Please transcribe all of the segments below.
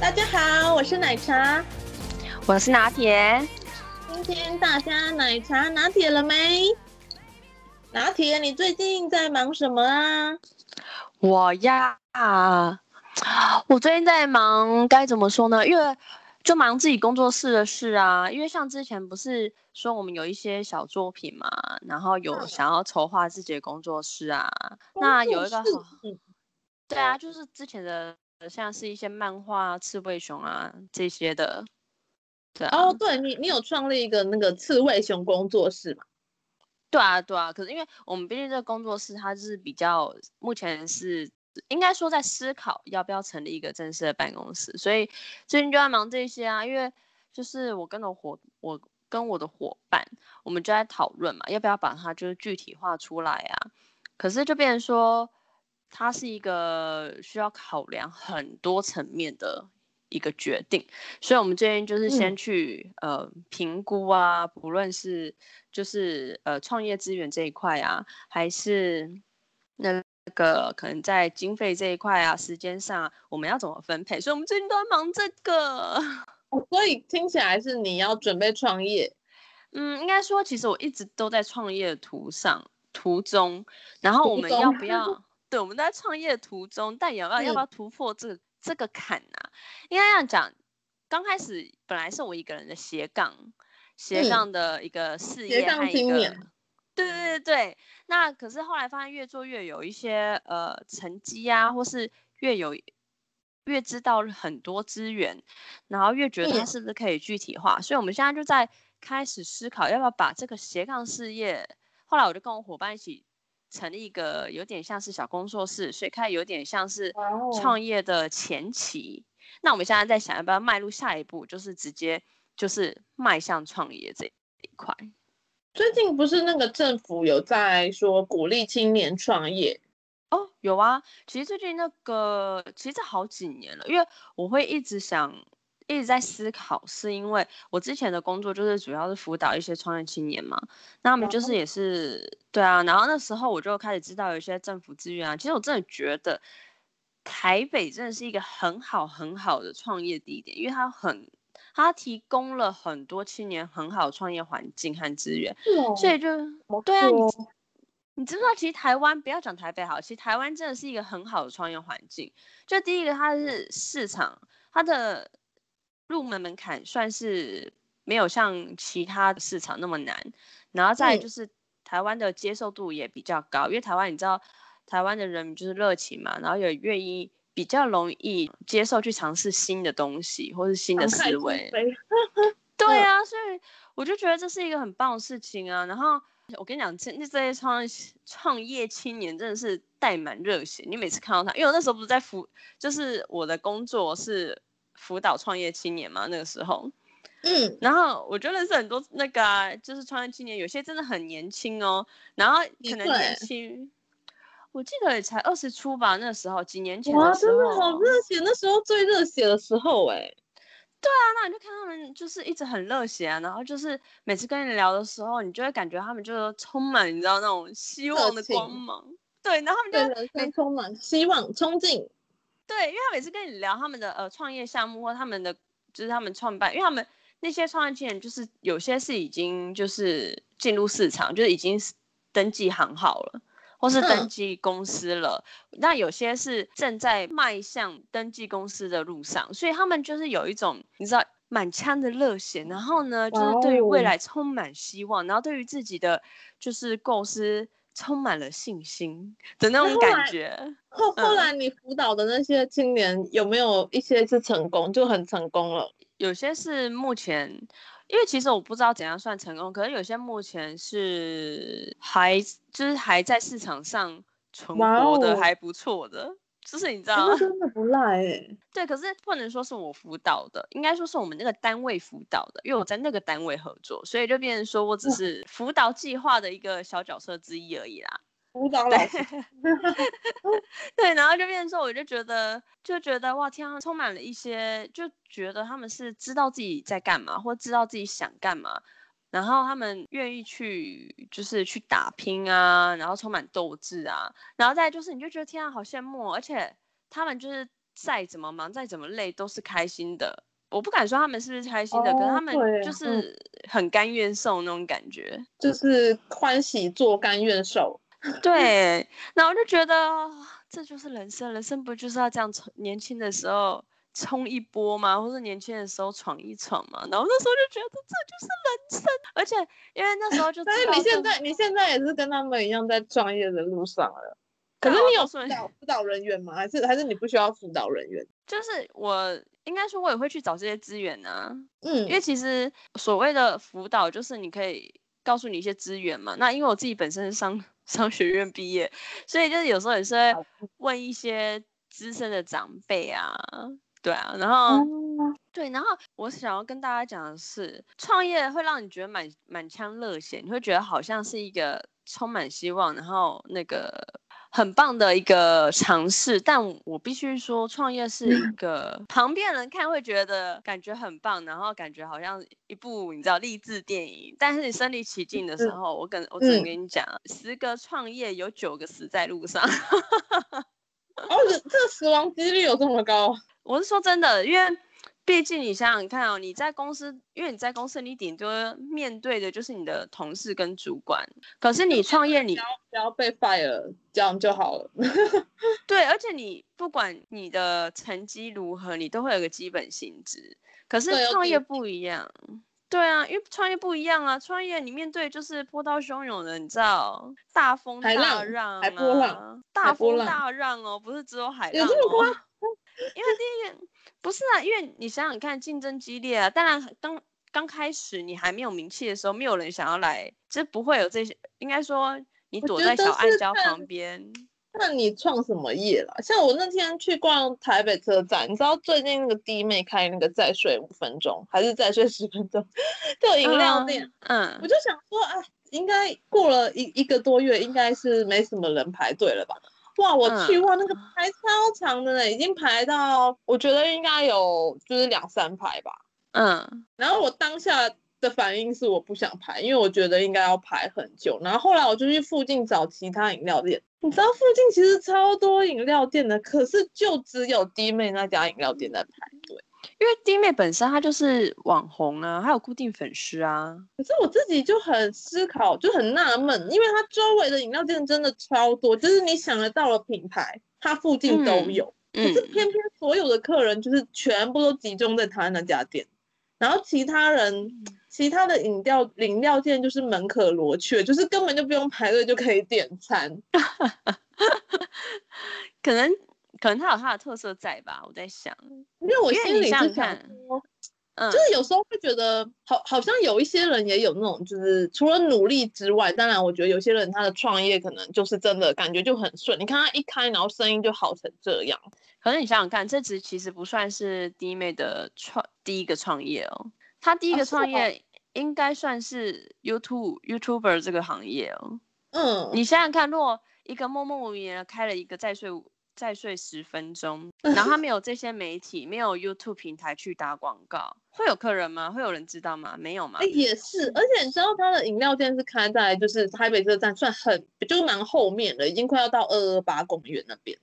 大家好，我是奶茶。我是拿铁。今天大家奶茶拿铁了没？拿铁，你最近在忙什么啊？我呀，我最近在忙，该怎么说呢？因为就忙自己工作室的事啊。因为像之前不是说我们有一些小作品嘛，然后有想要筹划自己的工作室啊。那有一个好，对啊，就是之前的像是一些漫画、刺猬熊啊这些的。对啊。哦，对你，你有创立一个那个刺猬熊工作室吗？对啊，对啊，可是因为我们毕竟这个工作室，它是比较目前是应该说在思考要不要成立一个正式的办公室，所以最近就在忙这些啊。因为就是我跟我伙，我跟我的伙伴，我们就在讨论嘛，要不要把它就是具体化出来啊？可是就变成说，它是一个需要考量很多层面的一个决定，所以我们最近就是先去、嗯、呃评估啊，不论是就是呃创业资源这一块啊，还是那个可能在经费这一块啊，时间上、啊、我们要怎么分配？所以我们最近都在忙这个。哦，所以听起来是你要准备创业？嗯，应该说其实我一直都在创业的途上途中，然后我们要不要？对，我们在创业途中，但也要不要、嗯、要不要突破这个？这个坎啊，应该这样讲，刚开始本来是我一个人的斜杠，斜杠的一个事业，斜杠青年，对对对对。那可是后来发现越做越有一些呃成绩啊，或是越有越知道很多资源，然后越觉得它是不是可以具体化，所以我们现在就在开始思考要不要把这个斜杠事业。后来我就跟我伙伴一起。成立一个有点像是小工作室，所以开始有点像是创业的前期。Oh. 那我们现在在想要不要迈入下一步，就是直接就是迈向创业这一块。最近不是那个政府有在说鼓励青年创业？哦，oh, 有啊。其实最近那个其实这好几年了，因为我会一直想。一直在思考，是因为我之前的工作就是主要是辅导一些创业青年嘛，那他们就是也是对啊，然后那时候我就开始知道有一些政府资源啊，其实我真的觉得台北真的是一个很好很好的创业地点，因为它很，它提供了很多青年很好的创业环境和资源，哦、所以就对啊，你你知不知道其实台湾不要讲台北好，其实台湾真的是一个很好的创业环境，就第一个它是市场，它的。入门门槛算是没有像其他的市场那么难，然后再来就是台湾的接受度也比较高，嗯、因为台湾你知道，台湾的人就是热情嘛，然后也愿意比较容易接受去尝试新的东西或是新的思维。对啊，所以我就觉得这是一个很棒的事情啊。然后我跟你讲，这这些创创业青年真的是带满热血，你每次看到他，因为我那时候不是在服，就是我的工作是。辅导创业青年嘛，那个时候，嗯，然后我就认识很多那个、啊，就是创业青年，有些真的很年轻哦，然后可能年轻，我记得也才二十出吧，那时候几年前哇，真的好热血，那时候最热血的时候哎，对啊，那你就看他们就是一直很热血啊，然后就是每次跟你聊的时候，你就会感觉他们就是充满你知道那种希望的光芒，对，然后他们就人生充满希望冲劲。对，因为他每次跟你聊他们的呃创业项目或他们的就是他们创办，因为他们那些创业青年就是有些是已经就是进入市场，就是已经登记行号了，或是登记公司了。嗯、那有些是正在迈向登记公司的路上，所以他们就是有一种你知道满腔的热血，然后呢就是对于未来充满希望，哦、然后对于自己的就是构思。充满了信心的那种感觉。后后来你辅导的那些青年、嗯、有没有一些是成功，就很成功了？有些是目前，因为其实我不知道怎样算成功，可是有些目前是还就是还在市场上存活的还不错的。就是你知道吗？真的不赖哎、欸。对，可是不能说是我辅导的，应该说是我们那个单位辅导的，因为我在那个单位合作，所以就变成说我只是辅导计划的一个小角色之一而已啦。辅导老师。对，然后就变成说，我就觉得就觉得哇，天啊，充满了一些，就觉得他们是知道自己在干嘛，或知道自己想干嘛，然后他们愿意去就是去打拼啊，然后充满斗志啊，然后再就是你就觉得天啊，好羡慕，而且他们就是再怎么忙，再怎么累，都是开心的。我不敢说他们是不是开心的，哦、可是他们就是很甘愿受那种感觉，就是欢喜做甘愿受。对，然后我就觉得这就是人生，人生不就是要这样冲？年轻的时候冲一波吗？或是年轻的时候闯一闯嘛？然后那时候就觉得这就是人生，而且因为那时候就……但是你现在，你现在也是跟他们一样在创业的路上了。可是你有辅导辅导人员吗？还是还是你不需要辅导人员？就是我。应该说，我也会去找这些资源呢、啊。嗯，因为其实所谓的辅导，就是你可以告诉你一些资源嘛。那因为我自己本身是商 商学院毕业，所以就是有时候也是会问一些资深的长辈啊，对啊，然后、嗯、对，然后我想要跟大家讲的是，创业会让你觉得满满腔热血，你会觉得好像是一个充满希望，然后那个。很棒的一个尝试，但我必须说，创业是一个旁边人看会觉得感觉很棒，然后感觉好像一部你知道励志电影。但是你身临其境的时候，我跟我只能跟你讲，十个创业有九个死在路上。哦，这这死亡几率有这么高？我是说真的，因为。毕竟你想想看哦，你在公司，因为你在公司，你顶多面对的就是你的同事跟主管。可是你创业，你不要，不要被 fire，这样就好了。对，而且你不管你的成绩如何，你都会有个基本薪资。可是创业不一样，对，啊，因为创业不一样啊，创业你面对就是波涛汹涌的，你知道，大风大浪大风大浪哦，不是只有海浪哦。有这么夸？因为第一个。不是啊，因为你想想看，竞争激烈啊。当然，刚刚开始你还没有名气的时候，没有人想要来，就不会有这些。应该说，你躲在小暗礁旁边。那你创什么业了？像我那天去逛台北车站，你知道最近那个弟妹开那个再睡五分钟，还是再睡十分钟，就有饮料店。嗯，嗯我就想说，啊，应该过了一一个多月，应该是没什么人排队了吧？哇，我去哇，那个排超长的呢，已经排到我觉得应该有就是两三排吧。嗯，然后我当下的反应是我不想排，因为我觉得应该要排很久。然后后来我就去附近找其他饮料店，你知道附近其实超多饮料店的，可是就只有弟妹那家饮料店在排队。因为弟妹本身她就是网红啊，还有固定粉丝啊。可是我自己就很思考，就很纳闷，因为它周围的饮料店真的超多，就是你想得到的品牌，它附近都有。嗯、可是偏偏所有的客人就是全部都集中在他那家店，然后其他人其他的饮料饮料店就是门可罗雀，就是根本就不用排队就可以点餐。可能。可能他有他的特色在吧，我在想，因为我心里是想说，嗯，就是有时候会觉得好，好像有一些人也有那种，就是除了努力之外，当然我觉得有些人他的创业可能就是真的感觉就很顺，你看他一开，然后生意就好成这样。可是你想想看，这只其实不算是弟妹的创第一个创业哦，他第一个创业应该算是 YouTube、哦、YouTuber 这个行业哦。嗯，你想想看，如果一个默默无名的开了一个在睡再睡十分钟，然后他没有这些媒体，没有 YouTube 平台去打广告，会有客人吗？会有人知道吗？没有吗？哎，也是，而且你知道他的饮料店是开在就是台北车站，算很就蛮后面的，已经快要到二二八公园那边，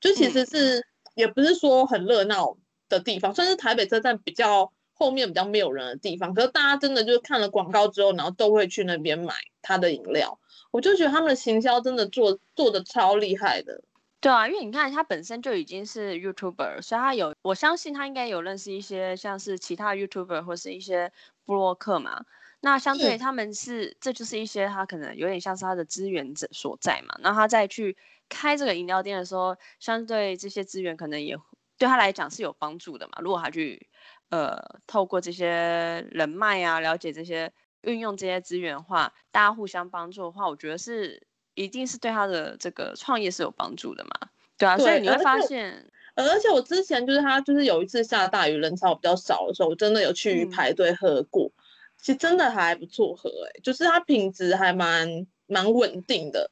就其实是、嗯、也不是说很热闹的地方，算是台北车站比较后面比较没有人的地方。可是大家真的就是看了广告之后，然后都会去那边买他的饮料，我就觉得他们的行销真的做做的超厉害的。对啊，因为你看他本身就已经是 YouTuber，所以他有，我相信他应该有认识一些像是其他 YouTuber 或是一些布洛克嘛。那相对他们是，嗯、这就是一些他可能有点像是他的资源者所在嘛。那他再去开这个饮料店的时候，相对这些资源可能也对他来讲是有帮助的嘛。如果他去呃透过这些人脉啊，了解这些运用这些资源的话，大家互相帮助的话，我觉得是。一定是对他的这个创业是有帮助的嘛？对啊，对，所以你会发现，而且我之前就是他就是有一次下大雨人潮比较少的时候，我真的有去排队喝过，嗯、其实真的还不错喝，哎，就是它品质还蛮蛮稳定的。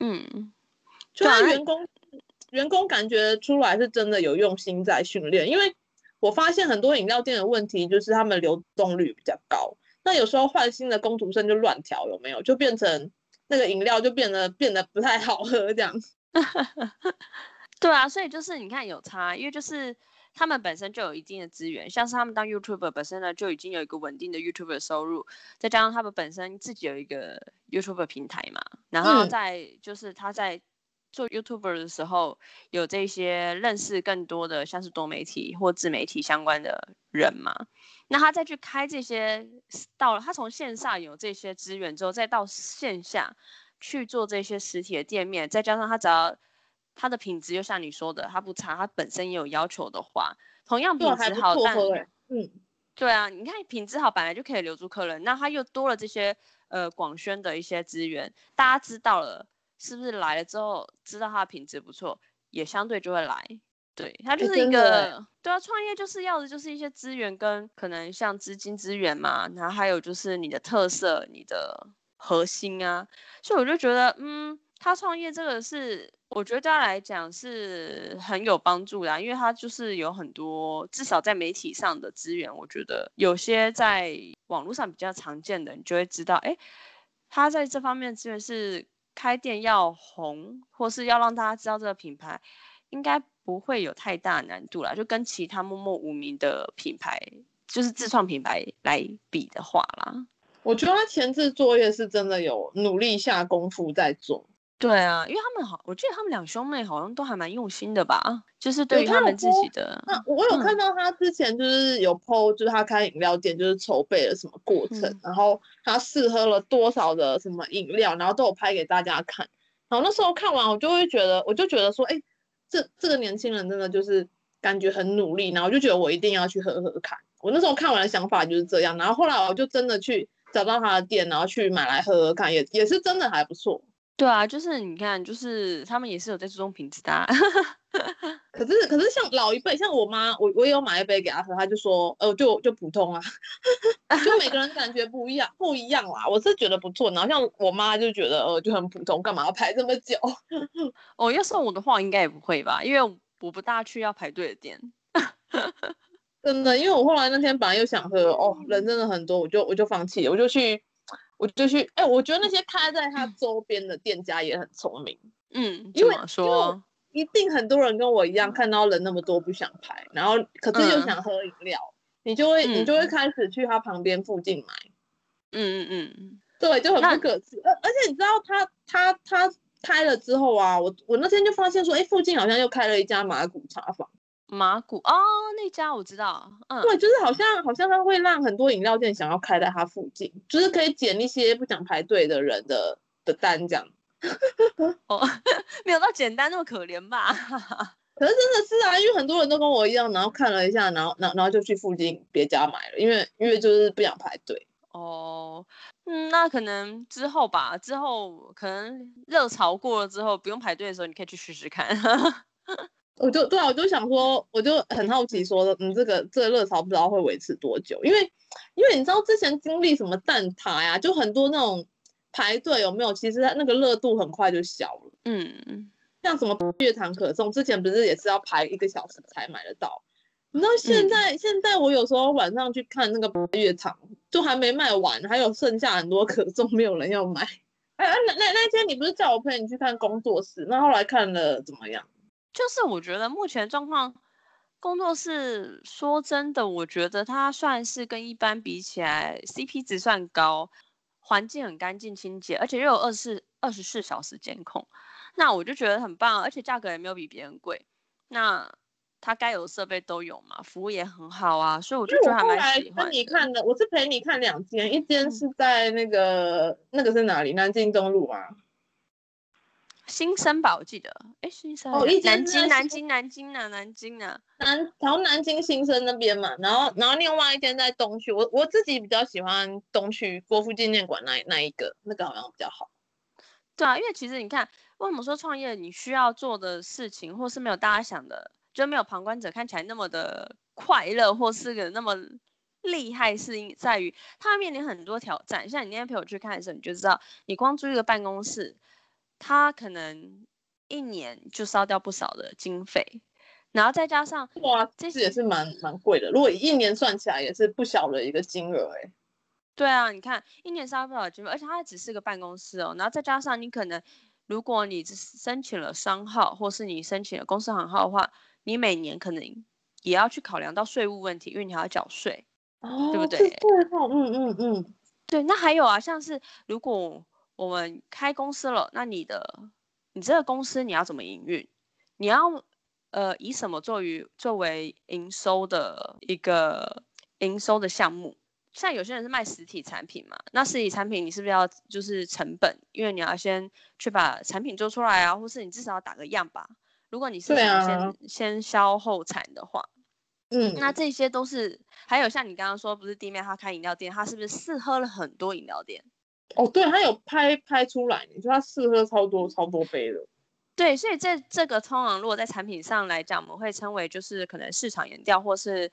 嗯，就他员工，员工感觉出来是真的有用心在训练，因为我发现很多饮料店的问题就是他们流动率比较高，那有时候换新的工读生就乱调，有没有？就变成那个饮料就变得变得不太好喝这样子。对啊，所以就是你看有差，因为就是。他们本身就有一定的资源，像是他们当 YouTuber 本身呢，就已经有一个稳定的 YouTuber 收入，再加上他们本身自己有一个 YouTuber 平台嘛，然后在就是他在做 YouTuber 的时候，有这些认识更多的像是多媒体或自媒体相关的人嘛，那他再去开这些，到了他从线上有这些资源之后，再到线下去做这些实体的店面，再加上他只要。他的品质就像你说的，他不差，他本身也有要求的话，同样品质好，但嗯，对啊，你看品质好，本来就可以留住客人，那他又多了这些呃广宣的一些资源，大家知道了，是不是来了之后知道它的品质不错，也相对就会来，对，它就是一个，欸、对啊，创业就是要的就是一些资源跟可能像资金资源嘛，然后还有就是你的特色、你的核心啊，所以我就觉得，嗯。他创业这个是，我觉得对他来讲是很有帮助的啊，因为他就是有很多，至少在媒体上的资源，我觉得有些在网络上比较常见的，你就会知道，哎，他在这方面资源是开店要红，或是要让大家知道这个品牌，应该不会有太大难度啦，就跟其他默默无名的品牌，就是自创品牌来比的话啦，我觉得他前置作业是真的有努力下功夫在做。对啊，因为他们好，我记得他们两兄妹好像都还蛮用心的吧，就是对于他们自己的。那我有看到他之前就是有 po，就是他开饮料店，就是筹备了什么过程，嗯、然后他试喝了多少的什么饮料，然后都有拍给大家看。然后那时候看完，我就会觉得，我就觉得说，哎，这这个年轻人真的就是感觉很努力，然后我就觉得我一定要去喝喝看。我那时候看完的想法就是这样，然后后来我就真的去找到他的店，然后去买来喝喝看，也也是真的还不错。对啊，就是你看，就是他们也是有在注重品质的、啊。可是，可是像老一辈，像我妈，我我也有买一杯给她喝，她就说，呃，就就普通啊，就每个人感觉不一样，不一样啦。我是觉得不错，然后像我妈就觉得，呃，就很普通，干嘛要排这么久？哦，要送我的话，应该也不会吧，因为我不大去要排队的店。真的，因为我后来那天本来又想喝，哦，人真的很多，我就我就放弃了，我就去。我就去，哎、欸，我觉得那些开在他周边的店家也很聪明，嗯，因为说？一定很多人跟我一样，看到人那么多不想排，然后可是又想喝饮料，嗯、你就会你就会开始去他旁边附近买，嗯嗯嗯，对，就很不可思议，而而且你知道他他他开了之后啊，我我那天就发现说，哎、欸，附近好像又开了一家麻古茶坊。麻古哦，那家我知道，嗯，对，就是好像好像他会让很多饮料店想要开在他附近，就是可以捡一些不想排队的人的的单这样。哦，没有到简单那么可怜吧？可是真的是啊，因为很多人都跟我一样，然后看了一下，然后然后然后就去附近别家买了，因为因为就是不想排队。哦，嗯，那可能之后吧，之后可能热潮过了之后，不用排队的时候，你可以去试试看。我就对啊，我就想说，我就很好奇说，你，这个这个热潮不知道会维持多久，因为因为你知道之前经历什么蛋挞呀，就很多那种排队有没有？其实它那个热度很快就消了。嗯，像什么月堂可颂，之前不是也是要排一个小时才买得到？你知道现在、嗯、现在我有时候晚上去看那个月堂，就还没卖完，还有剩下很多可颂没有人要买。哎，那那那天你不是叫我陪你去看工作室？那后来看了怎么样？就是我觉得目前状况，工作室说真的，我觉得它算是跟一般比起来，CP 值算高，环境很干净清洁，而且又有二十四二十四小时监控，那我就觉得很棒，而且价格也没有比别人贵，那它该有的设备都有嘛，服务也很好啊，所以我就觉得还蛮喜欢。跟你看的，我是陪你看两间，一间是在那个、嗯、那个是哪里？南京东路啊。新生吧，我记得，哎，新生哦，南京，南京，南京啊，南京啊，南，从南京新生那边嘛，然后，然后另外一间在东区，我我自己比较喜欢东区国父纪念馆那那一个，那个好像比较好。对啊，因为其实你看，为什么说创业你需要做的事情，或是没有大家想的，就没有旁观者看起来那么的快乐，或是个那么厉害，是因在于它面临很多挑战。像你那天陪我去看的时候，你就知道，你光租一个办公室。他可能一年就烧掉不少的经费，然后再加上哇，这也是蛮蛮贵的。如果一年算起来，也是不小的一个金额哎。对啊，你看一年烧不少经费，而且它只是个办公室哦，然后再加上你可能，如果你申请了商号，或是你申请了公司行号的话，你每年可能也要去考量到税务问题，因为你还要缴税，哦，对不对？对，嗯嗯嗯，对。那还有啊，像是如果我们开公司了，那你的你这个公司你要怎么营运？你要呃以什么作为作为营收的一个营收的项目？像有些人是卖实体产品嘛，那实体产品你是不是要就是成本？因为你要先去把产品做出来啊，或是你至少要打个样吧。如果你是想先、啊、先销后产的话，嗯，那这些都是。还有像你刚刚说，不是地面他开饮料店，他是不是试喝了很多饮料店？哦，对，他有拍拍出来，你说他试喝超多超多杯的。对，所以这这个通常如果在产品上来讲，我们会称为就是可能市场研调或是。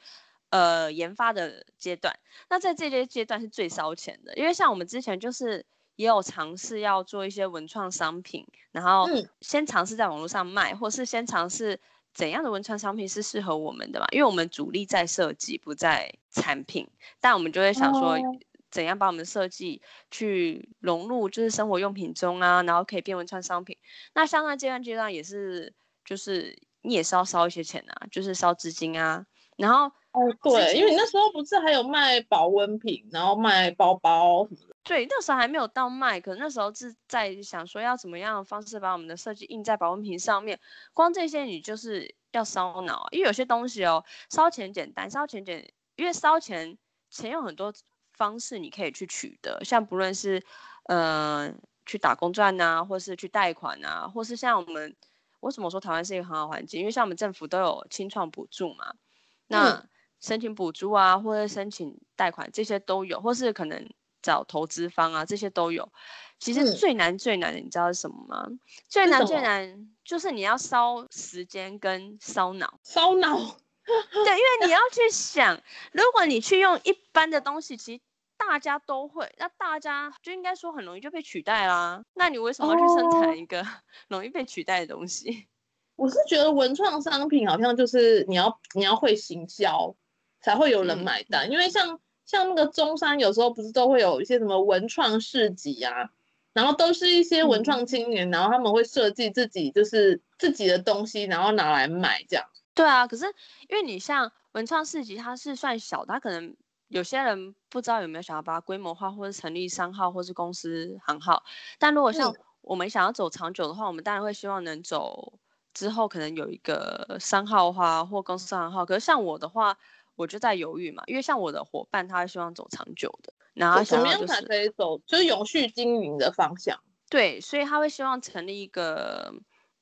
呃，研发的阶段，那在这些阶段是最烧钱的，因为像我们之前就是也有尝试要做一些文创商品，然后先尝试在网络上卖，或是先尝试怎样的文创商品是适合我们的嘛，因为我们主力在设计，不在产品，但我们就会想说，怎样把我们的设计去融入就是生活用品中啊，然后可以变文创商品。那像那阶段阶段也是，就是你也是要烧一些钱啊，就是烧资金啊，然后。哦，对，因为你那时候不是还有卖保温瓶，然后卖包包什么的。对，那时候还没有到卖，可那时候是在想说要怎么样的方式把我们的设计印在保温瓶上面。光这些你就是要烧脑，因为有些东西哦，烧钱简单，烧钱简，因为烧钱钱有很多方式你可以去取得，像不论是呃去打工赚呐，或是去贷款啊，或是像我们为什么说台湾是一个很好环境？因为像我们政府都有清创补助嘛，那。嗯申请补助啊，或者申请贷款，这些都有，或是可能找投资方啊，这些都有。其实最难最难的，你知道是什么吗？嗯、最难最难就是你要烧时间跟烧脑。烧脑。对，因为你要去想，如果你去用一般的东西，其实大家都会，那大家就应该说很容易就被取代啦。那你为什么要去生产一个 容易被取代的东西？哦、我是觉得文创商品好像就是你要你要会行销。才会有人买单，嗯、因为像像那个中山有时候不是都会有一些什么文创市集啊，然后都是一些文创青年，嗯、然后他们会设计自己就是自己的东西，然后拿来卖这样。对啊，可是因为你像文创市集，它是算小的，它可能有些人不知道有没有想要把它规模化，或者成立商号或是公司行号。但如果像我们想要走长久的话，嗯、我们当然会希望能走之后可能有一个商号化或公司行号。可是像我的话。我就在犹豫嘛，因为像我的伙伴，他希望走长久的，然后想要、就是、怎么样才可以走，就是永续经营的方向。对，所以他会希望成立一个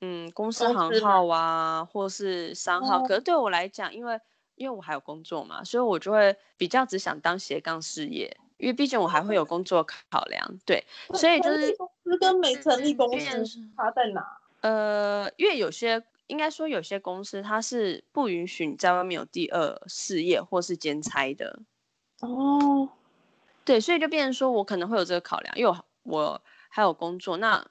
嗯公司行号啊，或是商号。哦、可是对我来讲，因为因为我还有工作嘛，所以我就会比较只想当斜杠事业，因为毕竟我还会有工作考量。对，所以就是公司跟没成立公司差在哪？呃，因为有些。应该说，有些公司它是不允许你在外面有第二事业或是兼差的。哦，对，所以就变成说我可能会有这个考量，因为我，我还有工作，那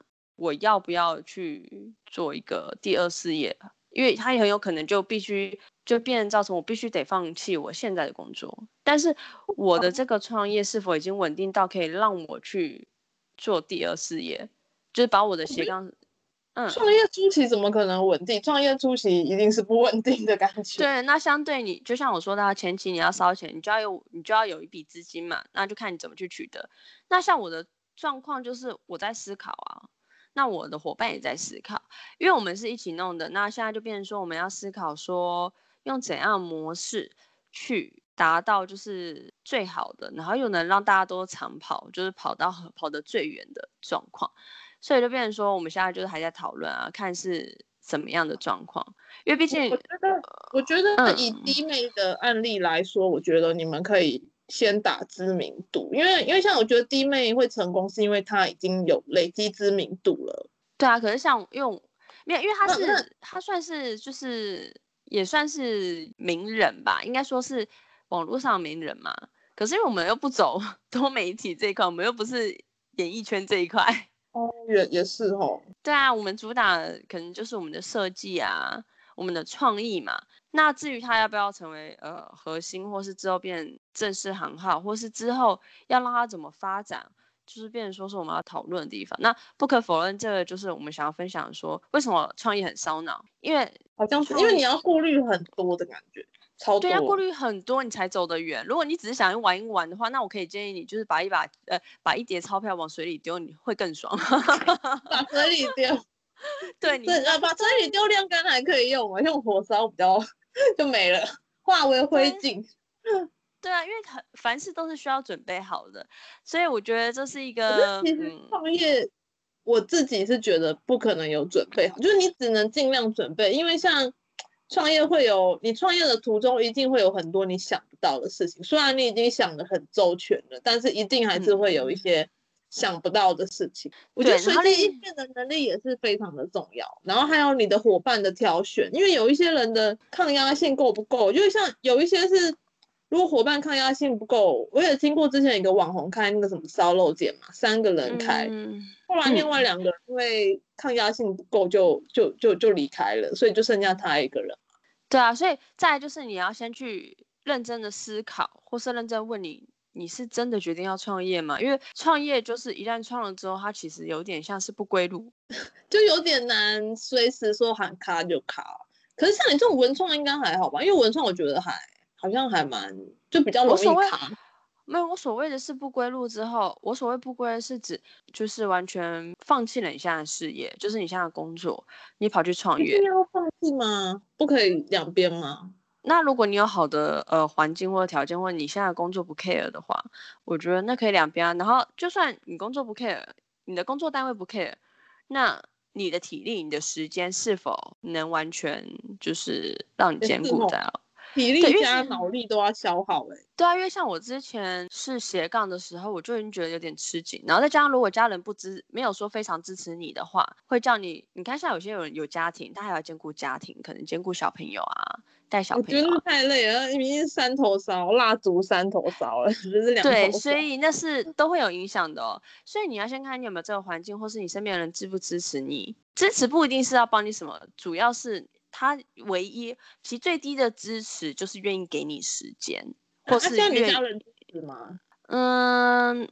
我要不要去做一个第二事业？因为它也很有可能就必须就变成造成我必须得放弃我现在的工作。但是我的这个创业是否已经稳定到可以让我去做第二事业？就是把我的斜杠。嗯，创业初期怎么可能稳定？创业初期一定是不稳定的感觉。对，那相对你，就像我说到前期你要烧钱，你就要有，你就要有一笔资金嘛，那就看你怎么去取得。那像我的状况就是我在思考啊，那我的伙伴也在思考，因为我们是一起弄的。那现在就变成说，我们要思考说，用怎样的模式去达到就是最好的，然后又能让大家都长跑，就是跑到跑得最远的状况。所以就变成说，我们现在就是还在讨论啊，看是怎么样的状况。因为毕竟，我觉得，我觉得以弟妹的案例来说，嗯、我觉得你们可以先打知名度，因为因为像我觉得弟妹会成功，是因为她已经有累积知名度了。对啊，可是像因为没有，因为她是她算是就是也算是名人吧，应该说是网络上名人嘛。可是因为我们又不走 多媒体这一块，我们又不是演艺圈这一块。哦也也是哦。对啊，我们主打可能就是我们的设计啊，我们的创意嘛。那至于他要不要成为呃核心，或是之后变正式行号，或是之后要让它怎么发展，就是变成说是我们要讨论的地方。那不可否认，这个就是我们想要分享说，为什么创意很烧脑？因为好像是因为你要顾虑很多的感觉。对，要顾虑很多，你才走得远。如果你只是想玩一玩的话，那我可以建议你，就是把一把呃，把一叠钞票往水里丢，你会更爽。把水里丢，对，你对，把水里丢晾干还可以用啊，用火烧比较 就没了，化为灰烬。对啊，因为很凡事都是需要准备好的，所以我觉得这是一个。其实创业，嗯、我自己是觉得不可能有准备好，就是你只能尽量准备，因为像。创业会有，你创业的途中一定会有很多你想不到的事情。虽然你已经想的很周全了，但是一定还是会有一些想不到的事情。嗯、我觉得随机应变的能力也是非常的重要。然后还有你的伙伴的挑选，因为有一些人的抗压性够不够，就像有一些是，如果伙伴抗压性不够，我也听过之前一个网红开那个什么烧肉店嘛，三个人开。嗯后来另外两个人因为抗压性不够，就就就就离开了，所以就剩下他一个人。对啊，所以再来就是你要先去认真的思考，或是认真问你，你是真的决定要创业吗？因为创业就是一旦创了之后，它其实有点像是不归路，就有点难随时说喊卡就卡。可是像你这种文创应该还好吧？因为文创我觉得还好像还蛮就比较容易卡。没有，我所谓的是不归路之后，我所谓不归是指就是完全放弃了你现在的事业，就是你现在的工作，你跑去创业。一定要放弃吗？不可以两边吗？那如果你有好的呃环境或者条件，或者你现在的工作不 care 的话，我觉得那可以两边啊。然后就算你工作不 care，你的工作单位不 care，那你的体力、你的时间是否能完全就是让你兼顾到？体力加脑力都要消耗哎、欸，对啊，因为像我之前是斜杠的时候，我就已经觉得有点吃紧，然后再加上如果家人不支，没有说非常支持你的话，会叫你，你看像有些人有家庭，他还要兼顾家庭，可能兼顾小朋友啊，带小朋友、啊，我觉得太累了，明明是三头烧，蜡烛三头烧了，就是两头。对，所以那是都会有影响的哦，所以你要先看你有没有这个环境，或是你身边的人支不支持你，支持不一定是要帮你什么，主要是。他唯一其实最低的支持就是愿意给你时间，或是愿意。你家人吗？嗯，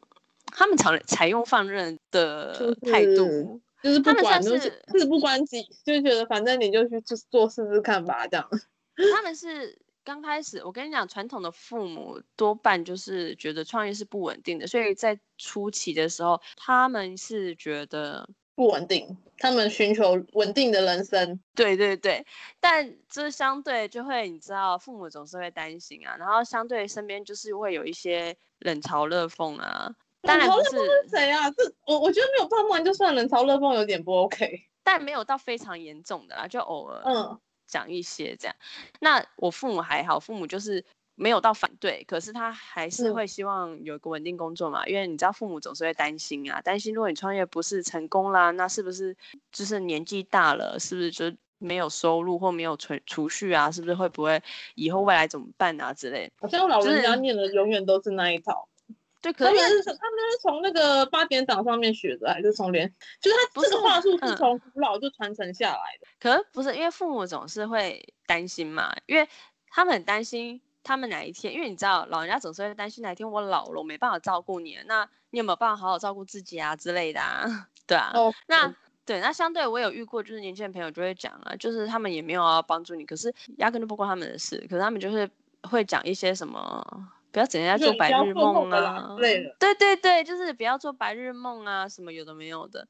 他们常采用放任的态度，就是不管，就是事不关己，就觉得反正你就去做做试试看吧，这样。他们是刚开始，我跟你讲，传统的父母多半就是觉得创业是不稳定的，所以在初期的时候，他们是觉得。不稳定，他们寻求稳定的人生。对对对，但这相对就会，你知道，父母总是会担心啊，然后相对身边就是会有一些冷嘲热讽啊。当然不是，冷嘲热讽是谁啊？这我我觉得没有他们就算冷嘲热讽有点不 OK，但没有到非常严重的啦，就偶尔嗯讲一些这样。嗯、那我父母还好，父母就是。没有到反对，可是他还是会希望有一个稳定工作嘛，嗯、因为你知道父母总是会担心啊，担心如果你创业不是成功啦，那是不是就是年纪大了，是不是就没有收入或没有存储蓄啊？是不是会不会以后未来怎么办啊之类？好像老人家念的永远都是那一套。对，可是他们是他们是从那个八点档上面学的，还是从连？就是他这个话术是从古老就传承下来的。嗯、可是不是因为父母总是会担心嘛，因为他们很担心。他们哪一天？因为你知道，老人家总是会担心哪一天我老了，我没办法照顾你。那你有没有办法好好照顾自己啊之类的啊？对啊。哦。那对，那相对我有遇过，就是年轻的朋友就会讲啊，就是他们也没有要帮助你，可是压根就不关他们的事。可是他们就是会讲一些什么，不要整天在做白日梦啊。对对对，就是不要做白日梦啊，什么有的没有的。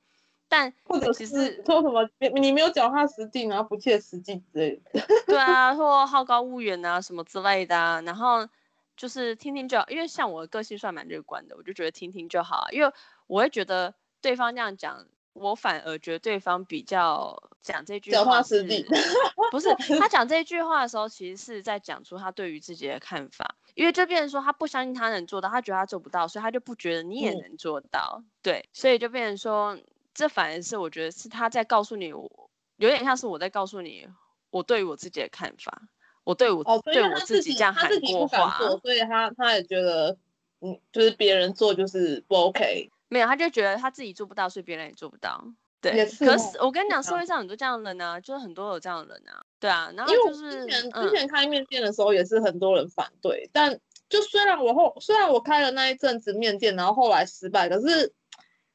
但或者其实说什么你你没有脚踏实地，然后不切实际之类的。对啊，或好高骛远啊什么之类的啊。然后就是听听就好，因为像我的个性算蛮乐观的，我就觉得听听就好。因为我会觉得对方这样讲，我反而觉得对方比较讲这句话。脚踏实地。不是 他讲这句话的时候，其实是在讲出他对于自己的看法。因为就变成说他不相信他能做到，他觉得他做不到，所以他就不觉得你也能做到。嗯、对，所以就变成说。这反而是我觉得是他在告诉你，我有点像是我在告诉你，我对于我自己的看法，我对我、哦、对我自己这样喊过话，所以他他也觉得，嗯，就是别人做就是不 OK。没有，他就觉得他自己做不到，所以别人也做不到。对，也是。可是我跟你讲，社会上很多这样的人呢、啊，就是很多有这样的人啊。对啊，然后就是之前、嗯、之前开面店的时候，也是很多人反对。但就虽然我后虽然我开了那一阵子面店，然后后来失败，可是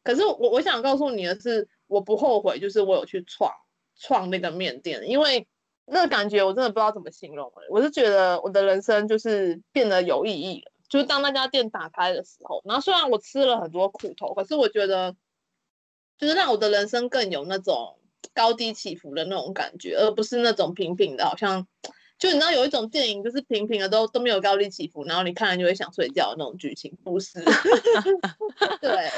可是我我想告诉你的是，我不后悔，就是我有去创创那个面店，因为那个感觉我真的不知道怎么形容。我是觉得我的人生就是变得有意义了，就是当那家店打开的时候，然后虽然我吃了很多苦头，可是我觉得就是让我的人生更有那种。高低起伏的那种感觉，而不是那种平平的，好像就你知道有一种电影就是平平的都都没有高低起伏，然后你看了就会想睡觉的那种剧情，不是？对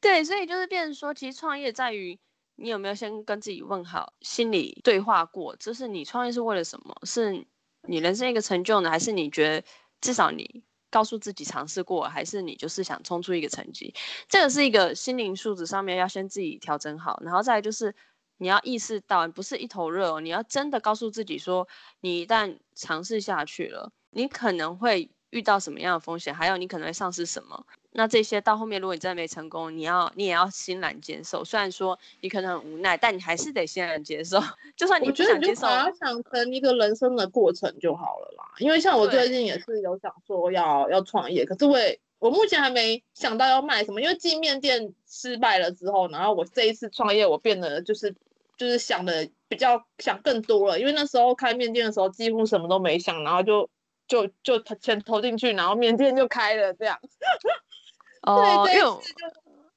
对，所以就是变成说，其实创业在于你有没有先跟自己问好，心里对话过，就是你创业是为了什么？是你人生一个成就呢，还是你觉得至少你告诉自己尝试过，还是你就是想冲出一个成绩？这个是一个心灵素质上面要先自己调整好，然后再来就是。你要意识到，不是一头热哦。你要真的告诉自己说，你一旦尝试下去了，你可能会遇到什么样的风险，还有你可能会丧失什么。那这些到后面，如果你真的没成功，你要你也要欣然接受。虽然说你可能很无奈，但你还是得欣然接受。就算你不想接受，把它想成一个人生的过程就好了啦。因为像我最近也是有想说要要创业，可是我也我目前还没想到要卖什么。因为进面店失败了之后，然后我这一次创业，我变得就是。就是想的比较想更多了，因为那时候开面店的时候几乎什么都没想，然后就就就钱投进去，然后缅甸就开了这样。哦，对，这次就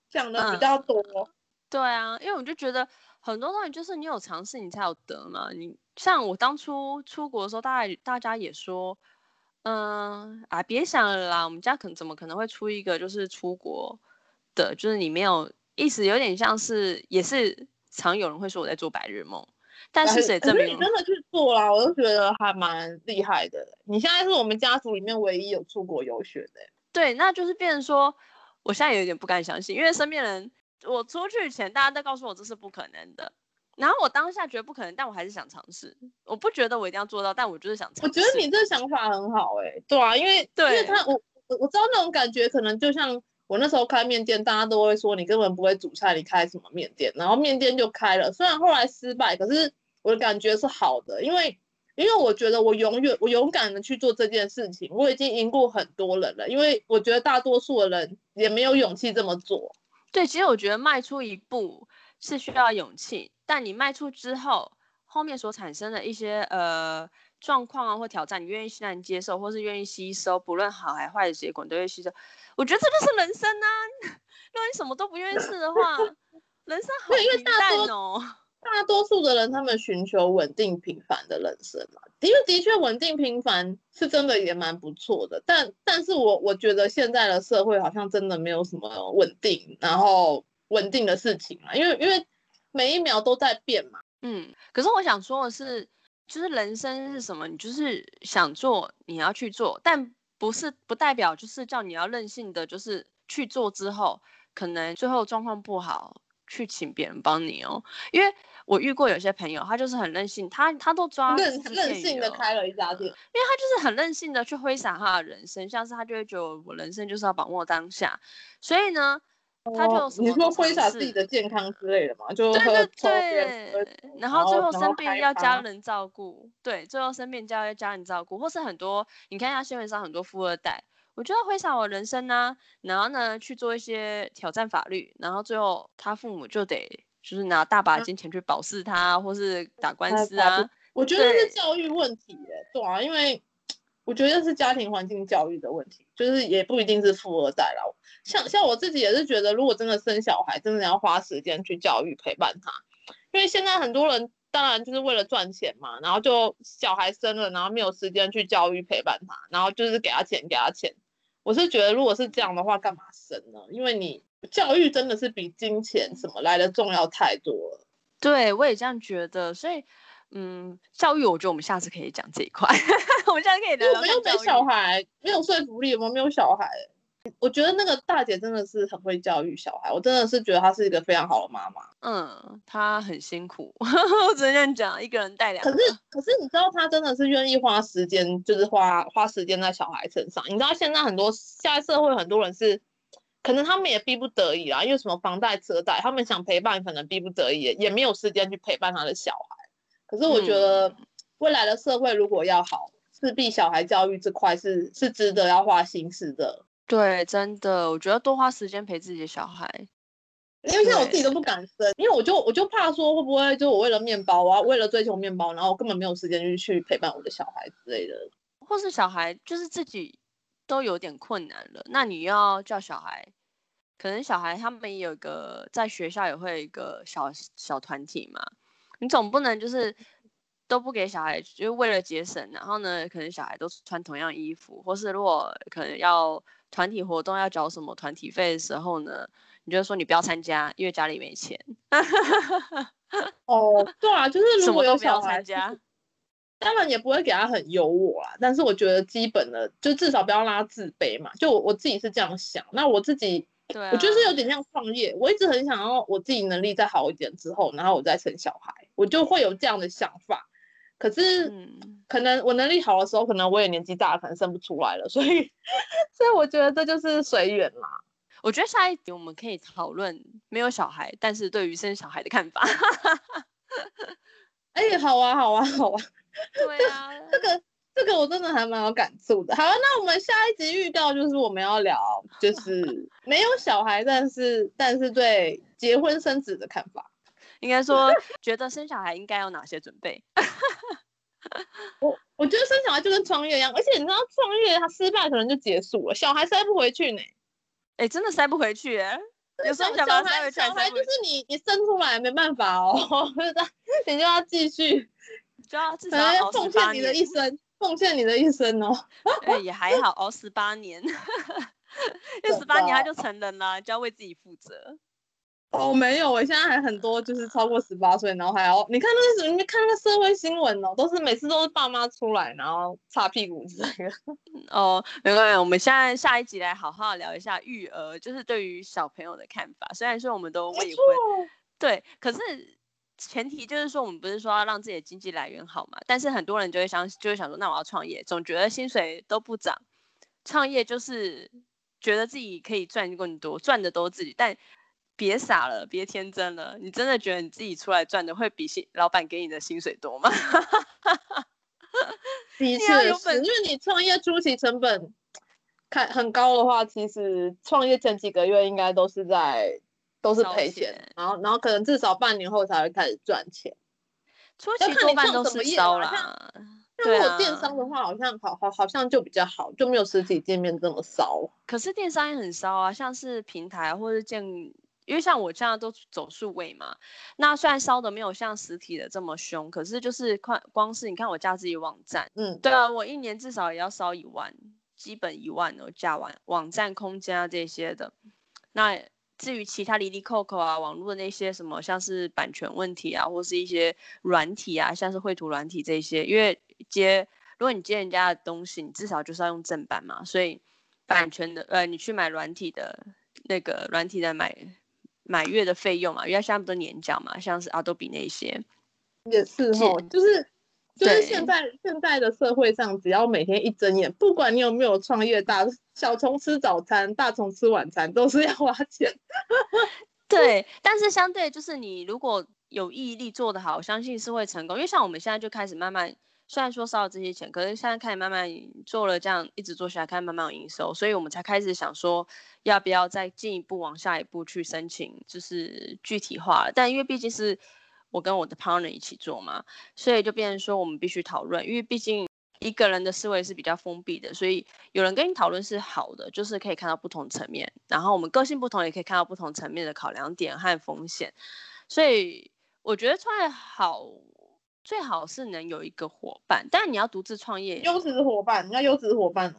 讲的比较多，嗯。对啊，因为我就觉得很多东西就是你有尝试，你才有得嘛。你像我当初出国的时候，大概大家也说，嗯啊，别想了啦，我们家可能怎么可能会出一个就是出国的，就是你没有意思，有点像是也是。常有人会说我在做白日梦，但是谁证明你真的去做啦？我都觉得还蛮厉害的。你现在是我们家族里面唯一有出国游学的。对，那就是变成说，我现在有点不敢相信，因为身边人，我出去前大家都告诉我这是不可能的，然后我当下觉得不可能，但我还是想尝试。我不觉得我一定要做到，但我就是想尝试。我觉得你这个想法很好，哎，对啊，因为对，因为他我我我知道那种感觉，可能就像。我那时候开面店，大家都会说你根本不会煮菜，你开什么面店？然后面店就开了，虽然后来失败，可是我的感觉是好的，因为因为我觉得我永远我勇敢的去做这件事情，我已经赢过很多人了。因为我觉得大多数的人也没有勇气这么做。对，其实我觉得迈出一步是需要勇气，但你迈出之后，后面所产生的一些呃。状况啊，或挑战，你愿意欣然接受，或是愿意吸收，不论好还坏的结果，你都会吸收。我觉得这就是人生啊！如果你什么都不愿意试的话，人生好平淡哦。大多数的人，他们寻求稳定平凡的人生嘛，因为的确稳定平凡是真的也蛮不错的。但，但是我我觉得现在的社会好像真的没有什么稳定，然后稳定的事情啊，因为因为每一秒都在变嘛。嗯，可是我想说的是。就是人生是什么？你就是想做，你要去做，但不是不代表就是叫你要任性的，就是去做之后，可能最后状况不好，去请别人帮你哦。因为我遇过有些朋友，他就是很任性，他他都抓任任性的开了一家店，因为他就是很任性的去挥洒他的人生，像是他就会觉得我人生就是要把握当下，所以呢。他就你说挥洒自己的健康之类的嘛，就喝对对对，然后最后生病要家人照顾，对，最后生病就要家人照顾，或是很多你看一下新闻上很多富二代，我觉得挥洒我人生呢、啊，然后呢去做一些挑战法律，然后最后他父母就得就是拿大把金钱去保释他，啊、或是打官司啊。我觉得是教育问题耶，对啊，因为。我觉得是家庭环境教育的问题，就是也不一定是富二代啦。像像我自己也是觉得，如果真的生小孩，真的要花时间去教育陪伴他，因为现在很多人当然就是为了赚钱嘛，然后就小孩生了，然后没有时间去教育陪伴他，然后就是给他钱给他钱。我是觉得，如果是这样的话，干嘛生呢？因为你教育真的是比金钱什么来的重要太多了。对，我也这样觉得，所以。嗯，教育，我觉得我们下次可以讲这一块。我们下次可以聊聊。我们又没小孩，没有说服力，我们没有小孩。我觉得那个大姐真的是很会教育小孩，我真的是觉得她是一个非常好的妈妈。嗯，她很辛苦，我只能这样讲，一个人带两个。可是，可是你知道，她真的是愿意花时间，就是花花时间在小孩身上。你知道，现在很多现在社会很多人是可能他们也逼不得已啊，因为什么房贷车贷，他们想陪伴，可能逼不得已，也没有时间去陪伴他的小孩。可是我觉得未来的社会如果要好，势必小孩教育这块是是值得要花心思的。对，真的，我觉得多花时间陪自己的小孩。因为像我自己都不敢生，因为我就我就怕说会不会就我为了面包，我要为了追求面包，然后我根本没有时间去去陪伴我的小孩之类的，或是小孩就是自己都有点困难了，那你要叫小孩，可能小孩他们也有一个在学校也会有一个小小团体嘛，你总不能就是都不给小孩，就为了节省，然后呢，可能小孩都穿同样衣服，或是如果可能要团体活动要缴什么团体费的时候呢？你就说你不要参加，因为家里没钱。哦，对啊，就是如果有小孩参加，当然也不会给他很优渥啊。但是我觉得基本的，就至少不要让他自卑嘛。就我我自己是这样想。那我自己，对啊，我觉得是有点像创业。我一直很想要我自己能力再好一点之后，然后我再生小孩，我就会有这样的想法。可是，可能我能力好的时候，可能我也年纪大了，可能生不出来了。所以，所以我觉得这就是随缘啦。我觉得下一集我们可以讨论没有小孩，但是对于生小孩的看法。哎、欸，好啊，好啊，好啊。对啊，这个这个我真的还蛮有感触的。好啊，那我们下一集预告就是我们要聊，就是没有小孩，但是但是对结婚生子的看法。应该说，觉得生小孩应该有哪些准备？我我觉得生小孩就跟创业一样，而且你知道创业它失败可能就结束了，小孩塞不回去呢。哎、欸，真的塞不回去哎！有时候小孩小孩就是你，你生出来没办法哦，你就要继续，就要至少要奉献你的一生，奉献你的一生哦。哎、欸，也还好，熬十八年，因为十八年他就成人了，就要为自己负责。哦，没有，我现在还很多，就是超过十八岁，然后还要你看那个什么，你看那个社会新闻哦，都是每次都是爸妈出来，然后擦屁股之类的。哦，没关系，我们现在下一集来好好聊一下育儿，就是对于小朋友的看法。虽然说我们都未婚，对，可是前提就是说我们不是说要让自己的经济来源好嘛？但是很多人就会想，就会想说，那我要创业，总觉得薪水都不涨，创业就是觉得自己可以赚更多，赚的都是自己，但。别傻了，别天真了。你真的觉得你自己出来赚的会比薪老板给你的薪水多吗？的确是，因为你创业初期成本看很高的话，其实创业前几个月应该都是在都是赔钱，然后然后可能至少半年后才会开始赚钱。初期多半都是烧啦。那如果电商的话，好像好好好像就比较好，就没有实体店面这么烧。可是电商也很烧啊，像是平台或者建。因为像我现在都走数位嘛，那虽然烧的没有像实体的这么凶，可是就是快光是你看我架自己网站，嗯，对啊，我一年至少也要烧一万，基本一万哦，架完网站空间啊这些的。那至于其他离离扣扣啊，网络的那些什么，像是版权问题啊，或是一些软体啊，像是绘图软体这些，因为接如果你接人家的东西，你至少就是要用正版嘛，所以版权的呃，你去买软体的那个软体的买。买月的费用嘛，因为现在不都年缴嘛，像是 Adobe 那些，也是哦，就是就是现在现在的社会上，只要每天一睁眼，不管你有没有创业大，大小虫吃早餐，大虫吃晚餐，都是要花钱。对，但是相对就是你如果有毅力做得好，我相信是会成功。因为像我们现在就开始慢慢。虽然说烧了这些钱，可是现在开始慢慢做了，这样一直做下来，开始慢慢有营收，所以我们才开始想说，要不要再进一步往下一步去申请，就是具体化。但因为毕竟是我跟我的 partner 一起做嘛，所以就变成说我们必须讨论，因为毕竟一个人的思维是比较封闭的，所以有人跟你讨论是好的，就是可以看到不同层面，然后我们个性不同，也可以看到不同层面的考量点和风险，所以我觉得创业好。最好是能有一个伙伴，但你要独自创业。优质伙伴，你要优质伙伴。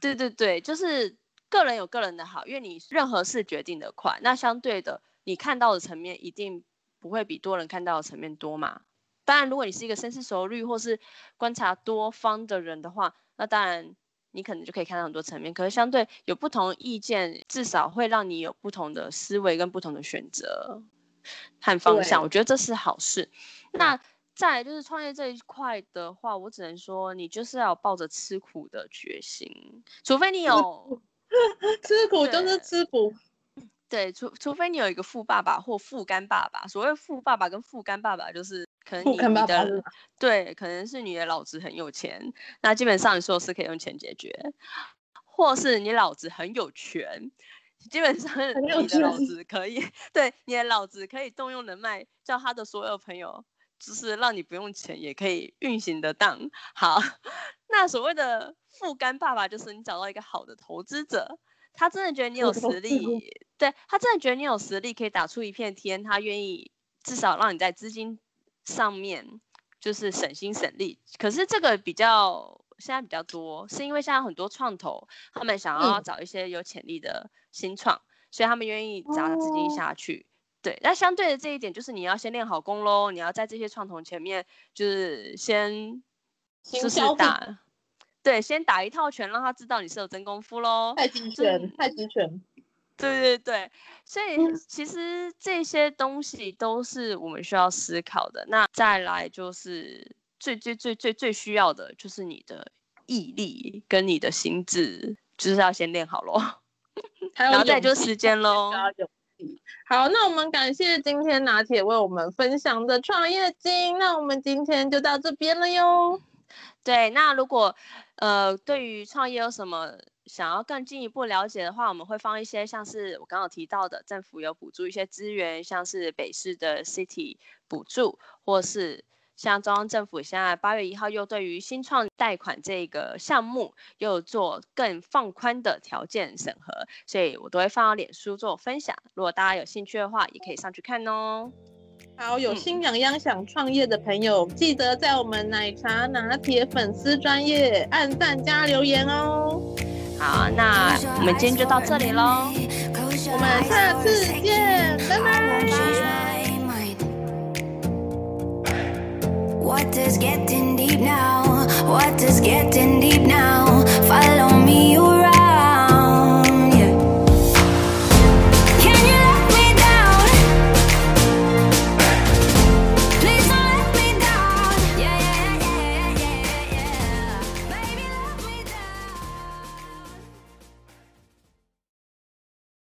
对对对，就是个人有个人的好，因为你任何事决定的快，那相对的，你看到的层面一定不会比多人看到的层面多嘛。当然，如果你是一个深思熟虑或是观察多方的人的话，那当然你可能就可以看到很多层面。可是相对有不同意见，至少会让你有不同的思维跟不同的选择和方向。我觉得这是好事。那。再就是创业这一块的话，我只能说你就是要抱着吃苦的决心，除非你有 吃苦就是吃苦。对，除除非你有一个富爸爸或富干爸爸。所谓富爸爸跟富干爸爸，就是可能你的对，可能是你的老子很有钱，那基本上你所有事可以用钱解决，或是你老子很有权，基本上你的老子可以 对你的老子可以动用人脉，叫他的所有朋友，就是让你不用钱也可以运行得当。好，那所谓的富干爸爸，就是你找到一个好的投资者。他真的觉得你有实力，对，他真的觉得你有实力可以打出一片天，他愿意至少让你在资金上面就是省心省力。可是这个比较现在比较多，是因为现在很多创投他们想要找一些有潜力的新创，嗯、所以他们愿意砸资金下去。哦、对，那相对的这一点就是你要先练好功喽，你要在这些创投前面就是先就是打。对，先打一套拳，让他知道你是有真功夫喽。太极拳，太极拳。对对对，所以其实这些东西都是我们需要思考的。那再来就是最最最最最需要的就是你的毅力跟你的心智，就是要先练好喽。然后再就是时间喽。好，那我们感谢今天拿铁为我们分享的创业经。那我们今天就到这边了哟。对，那如果呃对于创业有什么想要更进一步了解的话，我们会放一些像是我刚刚提到的，政府有补助一些资源，像是北市的 City 补助，或是像中央政府现在八月一号又对于新创贷款这个项目又做更放宽的条件审核，所以我都会放到脸书做分享。如果大家有兴趣的话，也可以上去看哦。好，有心痒痒想创业的朋友，嗯、记得在我们奶茶拿铁粉丝专业按赞加留言哦。好，那我们今天就到这里喽，我们下次见，拜拜。What is getting deep now? What is getting deep now? Follow me around.